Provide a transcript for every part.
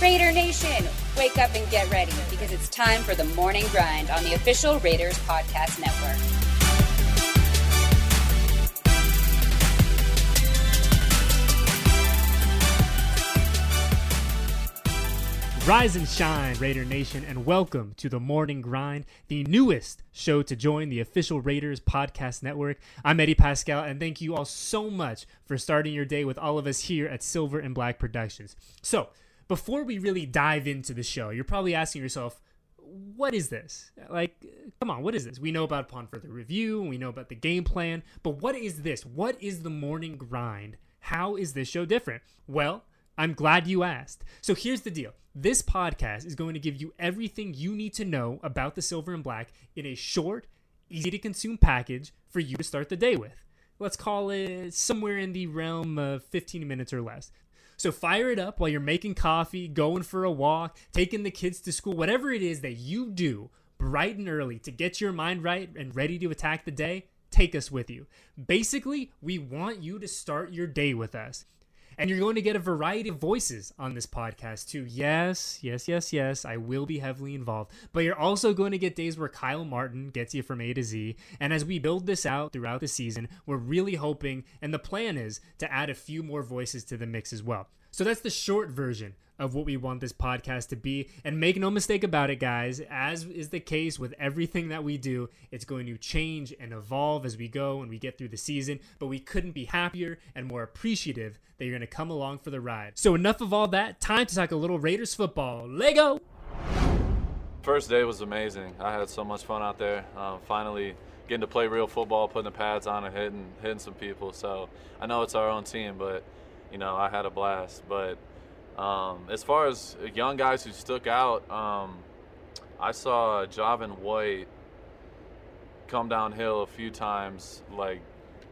Raider Nation, wake up and get ready because it's time for the morning grind on the official Raiders Podcast Network. Rise and shine, Raider Nation, and welcome to the Morning Grind, the newest show to join the official Raiders Podcast Network. I'm Eddie Paskal, and thank you all so much for starting your day with all of us here at Silver and Black Productions. So, before we really dive into the show, you're probably asking yourself, what is this? Like, come on, what is this? We know about upon further review, we know about the game plan, but what is this? What is the morning grind? How is this show different? Well, I'm glad you asked. So here's the deal. This podcast is going to give you everything you need to know about the silver and black in a short, easy to consume package for you to start the day with. Let's call it somewhere in the realm of 15 minutes or less. So fire it up while you're making coffee, going for a walk, taking the kids to school, whatever it is that you do bright and early to get your mind right and ready to attack the day. Take us with you. Basically, we want you to start your day with us. And you're going to get a variety of voices on this podcast, too. Yes, yes, yes, yes, I will be heavily involved. But you're also going to get days where Kyle Martin gets you from A to Z. And as we build this out throughout the season, we're really hoping, and the plan is to add a few more voices to the mix as well. So that's the short version of what we want this podcast to be. And make no mistake about it, guys, as is the case with everything that we do, it's going to change and evolve as we go and we get through the season. But we couldn't be happier and more appreciative that you're going to come along for the ride. So, enough of all that. Time to talk a little Raiders football. Lego! First day was amazing. I had so much fun out there. Um, finally getting to play real football, putting the pads on and hitting, hitting some people. So I know it's our own team, but you know I had a blast. But um, as far as young guys who stuck out, um, I saw Javin White come downhill a few times like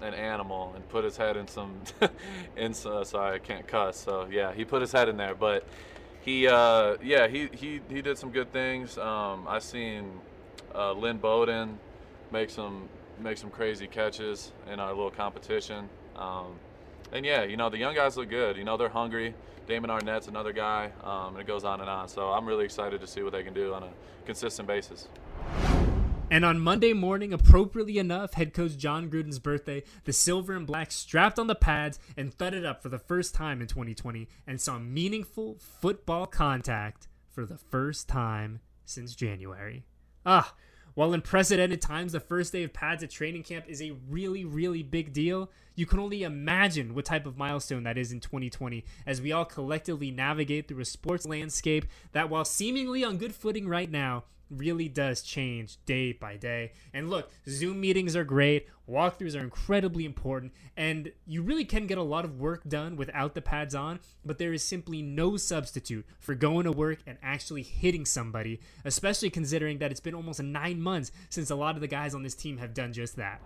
an animal and put his head in some in uh, sorry I can't cuss so yeah he put his head in there but he uh, yeah he, he he did some good things. Um, I seen uh, Lynn Bowden make some make some crazy catches in our little competition. Um, and yeah you know the young guys look good you know they're hungry Damon Arnette's another guy um, and it goes on and on so I'm really excited to see what they can do on a consistent basis. And on Monday morning, appropriately enough, head coach Jon Gruden's birthday, the silver and black strapped on the pads and thudded up for the first time in 2020 and saw meaningful football contact for the first time since January. Ah, while in precedented times, the first day of pads at training camp is a really, really big deal, you can only imagine what type of milestone that is in 2020 as we all collectively navigate through a sports landscape that, while seemingly on good footing right now, really does change day by day. And look, Zoom meetings are great, walkthroughs are incredibly important, and you really can get a lot of work done without the pads on, but there is simply no substitute for going to work and actually hitting somebody, especially considering that it's been almost nine months since a lot of the guys on this team have done just that.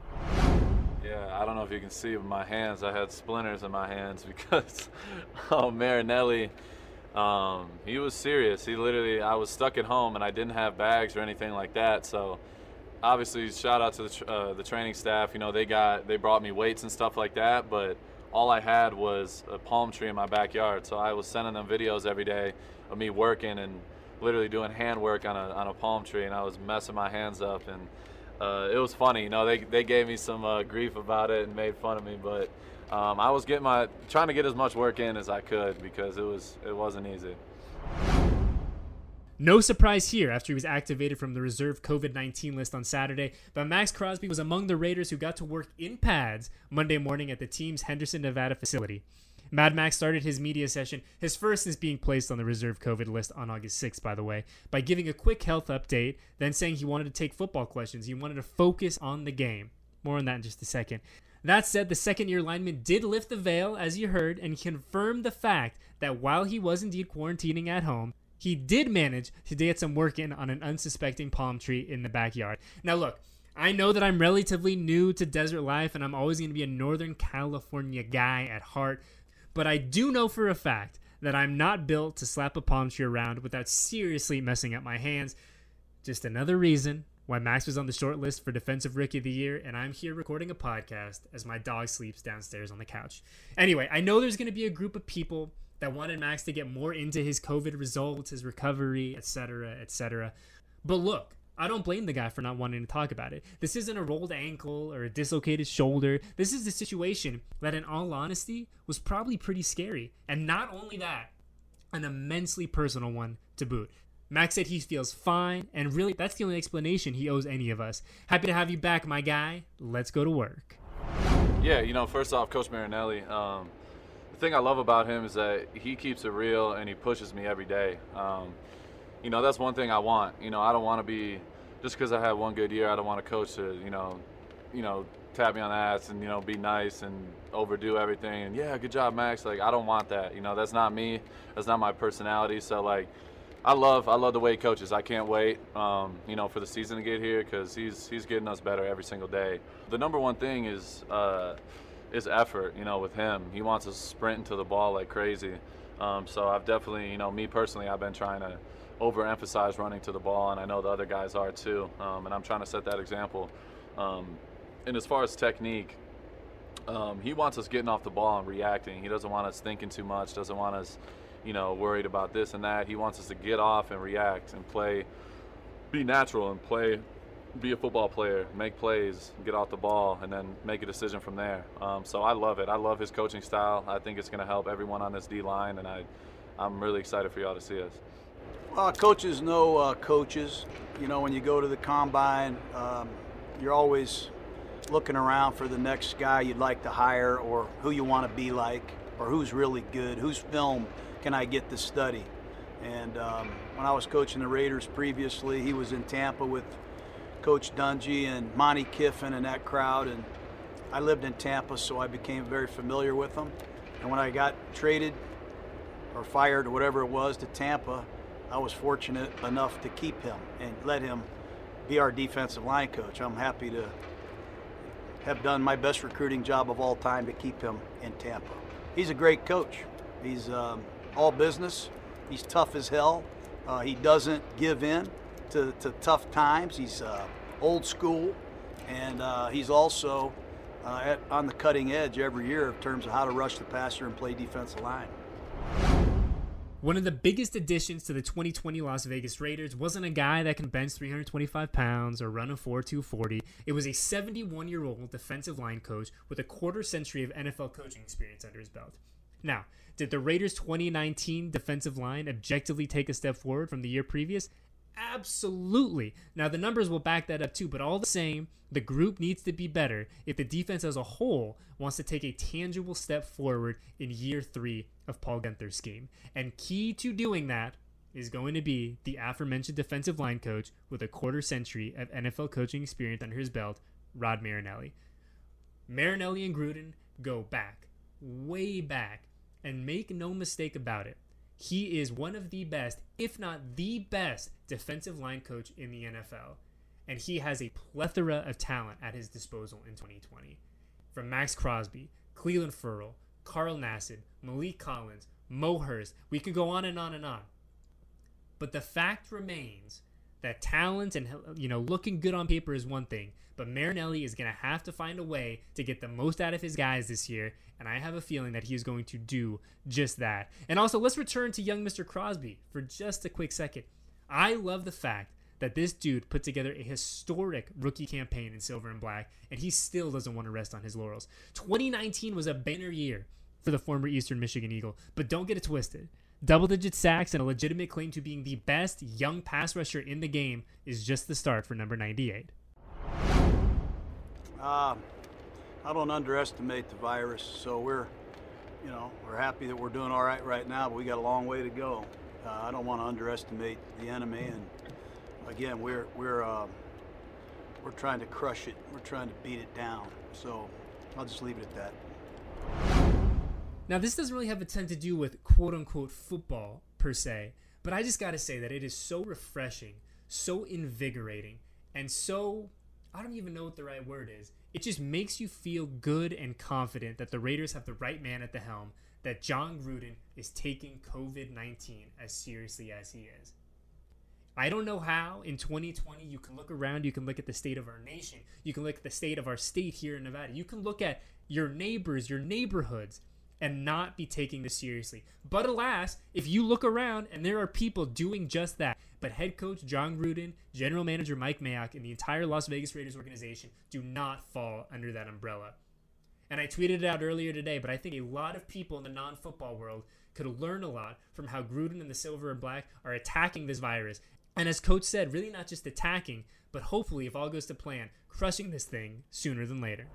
Yeah, I don't know if you can see but my hands. I had splinters in my hands because oh, Marinelli um, he was serious. He literally, I was stuck at home and I didn't have bags or anything like that. So, obviously, shout out to the, uh, the training staff. You know, they got they brought me weights and stuff like that. But all I had was a palm tree in my backyard. So I was sending them videos every day of me working and literally doing hand work on a on a palm tree, and I was messing my hands up and. Uh, it was funny, you know. They, they gave me some uh, grief about it and made fun of me, but um, I was getting my trying to get as much work in as I could because it was it wasn't easy. No surprise here after he was activated from the reserve COVID 19 list on Saturday, but Maxx Crosby was among the Raiders who got to work in pads Monday morning at the team's Henderson, Nevada facility. Mad Max started his media session, his first since being placed on the reserve COVID list on August 6th, by the way, by giving a quick health update, then saying he wanted to take football questions. He wanted to focus on the game. More on that in just a second. That said, the second year lineman did lift the veil, as you heard, and confirmed the fact that while he was indeed quarantining at home, he did manage to get some work in on an unsuspecting palm tree in the backyard. Now, look, I know that I'm relatively new to desert life and I'm always going to be a Northern California guy at heart, but I do know for a fact that I'm not built to slap a palm tree around without seriously messing up my hands. Just another reason why Maxx was on the short list for Defensive Rookie of the Year, and I'm here recording a podcast as my dog sleeps downstairs on the couch. Anyway, I know there's going to be a group of people that wanted Maxx to get more into his COVID results, his recovery, etc., etc. But look, I don't blame the guy for not wanting to talk about it. This isn't a rolled ankle or a dislocated shoulder. This is a situation that, in all honesty, was probably pretty scary. And not only that, an immensely personal one to boot. Maxx said he feels fine, and really, that's the only explanation he owes any of us. Happy to have you back, my guy. Let's go to work. Yeah, you know, first off, Coach Marinelli, um, the thing I love about him is that he keeps it real and he pushes me every day. Um, you know, that's one thing I want. You know, I don't want to be just because I had one good year. I don't want a coach to, you know, you know, tap me on the ass and you know be nice and overdo everything and yeah, good job, Maxx. Like I don't want that. You know, that's not me. That's not my personality. So like. I love I love the way he coaches. I can't wait, um, you know, for the season to get here because he's he's getting us better every single day. The number one thing is uh, is effort. You know, with him, he wants us sprinting to the ball like crazy. Um, so I've definitely, you know, me personally, I've been trying to overemphasize running to the ball, and I know the other guys are too. Um, and I'm trying to set that example. Um, and as far as technique, um, he wants us getting off the ball and reacting. He doesn't want us thinking too much. Doesn't want us you know, worried about this and that. He wants us to get off and react and play, be natural and play, be a football player, make plays, get off the ball, and then make a decision from there. Um, so I love it. I love his coaching style. I think it's going to help everyone on this D line, and I, I'm really excited for y'all to see us. Uh, coaches know uh, coaches. You know, when you go to the combine, um, you're always looking around for the next guy you'd like to hire or who you want to be like or who's really good, whose film can I get to study. And um, when I was coaching the Raiders previously, he was in Tampa with Coach Dungy and Monte Kiffin and that crowd. And I lived in Tampa, so I became very familiar with them. And when I got traded or fired or whatever it was to Tampa, I was fortunate enough to keep him and let him be our defensive line coach. I'm happy to have done my best recruiting job of all time to keep him in Tampa. He's a great coach. He's um, all business. He's tough as hell. Uh, he doesn't give in to, to tough times. He's uh, old school, and uh, he's also uh, at, on the cutting edge every year in terms of how to rush the passer and play defensive line. One of the biggest additions to the 2020 Las Vegas Raiders wasn't a guy that can bench 325 pounds or run a 4.240. It was a 71 year old defensive line coach with a quarter century of NFL coaching experience under his belt. Now, did the Raiders 2019 defensive line objectively take a step forward from the year previous? Absolutely. Now, the numbers will back that up too, but all the same, the group needs to be better if the defense as a whole wants to take a tangible step forward in year three of Paul Guenther's scheme. And key to doing that is going to be the aforementioned defensive line coach with a quarter century of NFL coaching experience under his belt, Rod Marinelli. Marinelli and Gruden go back, way back and make no mistake about it, he is one of the best, if not the best, defensive line coach in the NFL. And he has a plethora of talent at his disposal in 2020. From Maxx Crosby, Clelin Ferrell, Carl Nassib, Maliek Collins, Mo Hurst, we could go on and on and on. But the fact remains that talent and you know looking good on paper is one thing, but Marinelli is going to have to find a way to get the most out of his guys this year, and I have a feeling that he is going to do just that. And also, let's return to young Mr. Crosby for just a quick second. I love the fact that this dude put together a historic rookie campaign in silver and black, and he still doesn't want to rest on his laurels. 2019 was a banner year for the former Eastern Michigan Eagle, but don't get it twisted. Double digit sacks and a legitimate claim to being the best young pass rusher in the game is just the start for number 98. Uh, I don't underestimate the virus, so we're, you know, we're happy that we're doing all right right now, but we got a long way to go. Uh, I don't want to underestimate the enemy, and again, we're we're uh, we're trying to crush it. We're trying to beat it down. So I'll just leave it at that. Now, this doesn't really have a ton to do with quote unquote football per se, but I just got to say that it is so refreshing, so invigorating, and so I don't even know what the right word is. It just makes you feel good and confident that the Raiders have the right man at the helm, that Jon Gruden is taking COVID 19 as seriously as he is. I don't know how in 2020 you can look around, you can look at the state of our nation, you can look at the state of our state here in Nevada, you can look at your neighbors, your neighborhoods, and not be taking this seriously. But alas, if you look around and there are people doing just that, but head coach Jon Gruden, general manager Mike Mayock, and the entire Las Vegas Raiders organization do not fall under that umbrella. And I tweeted it out earlier today, but I think a lot of people in the non football world could learn a lot from how Gruden and the Silver and Black are attacking this virus. And as Coach said, really not just attacking, but hopefully, if all goes to plan, crushing this thing sooner than later.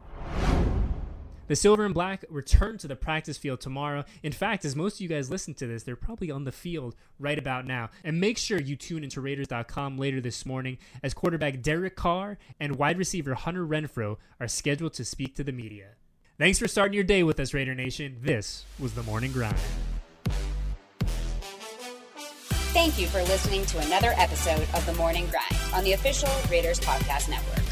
The Silver and Black return to the practice field tomorrow. In fact, as most of you guys listen to this, they're probably on the field right about now. And make sure you tune into Raiders.com later this morning as quarterback Derek Carr and wide receiver Hunter Renfrow are scheduled to speak to the media. Thanks for starting your day with us, Raider Nation. This was the Morning Grind. Thank you for listening to another episode of The Morning Grind on the official Raiders Podcast Network.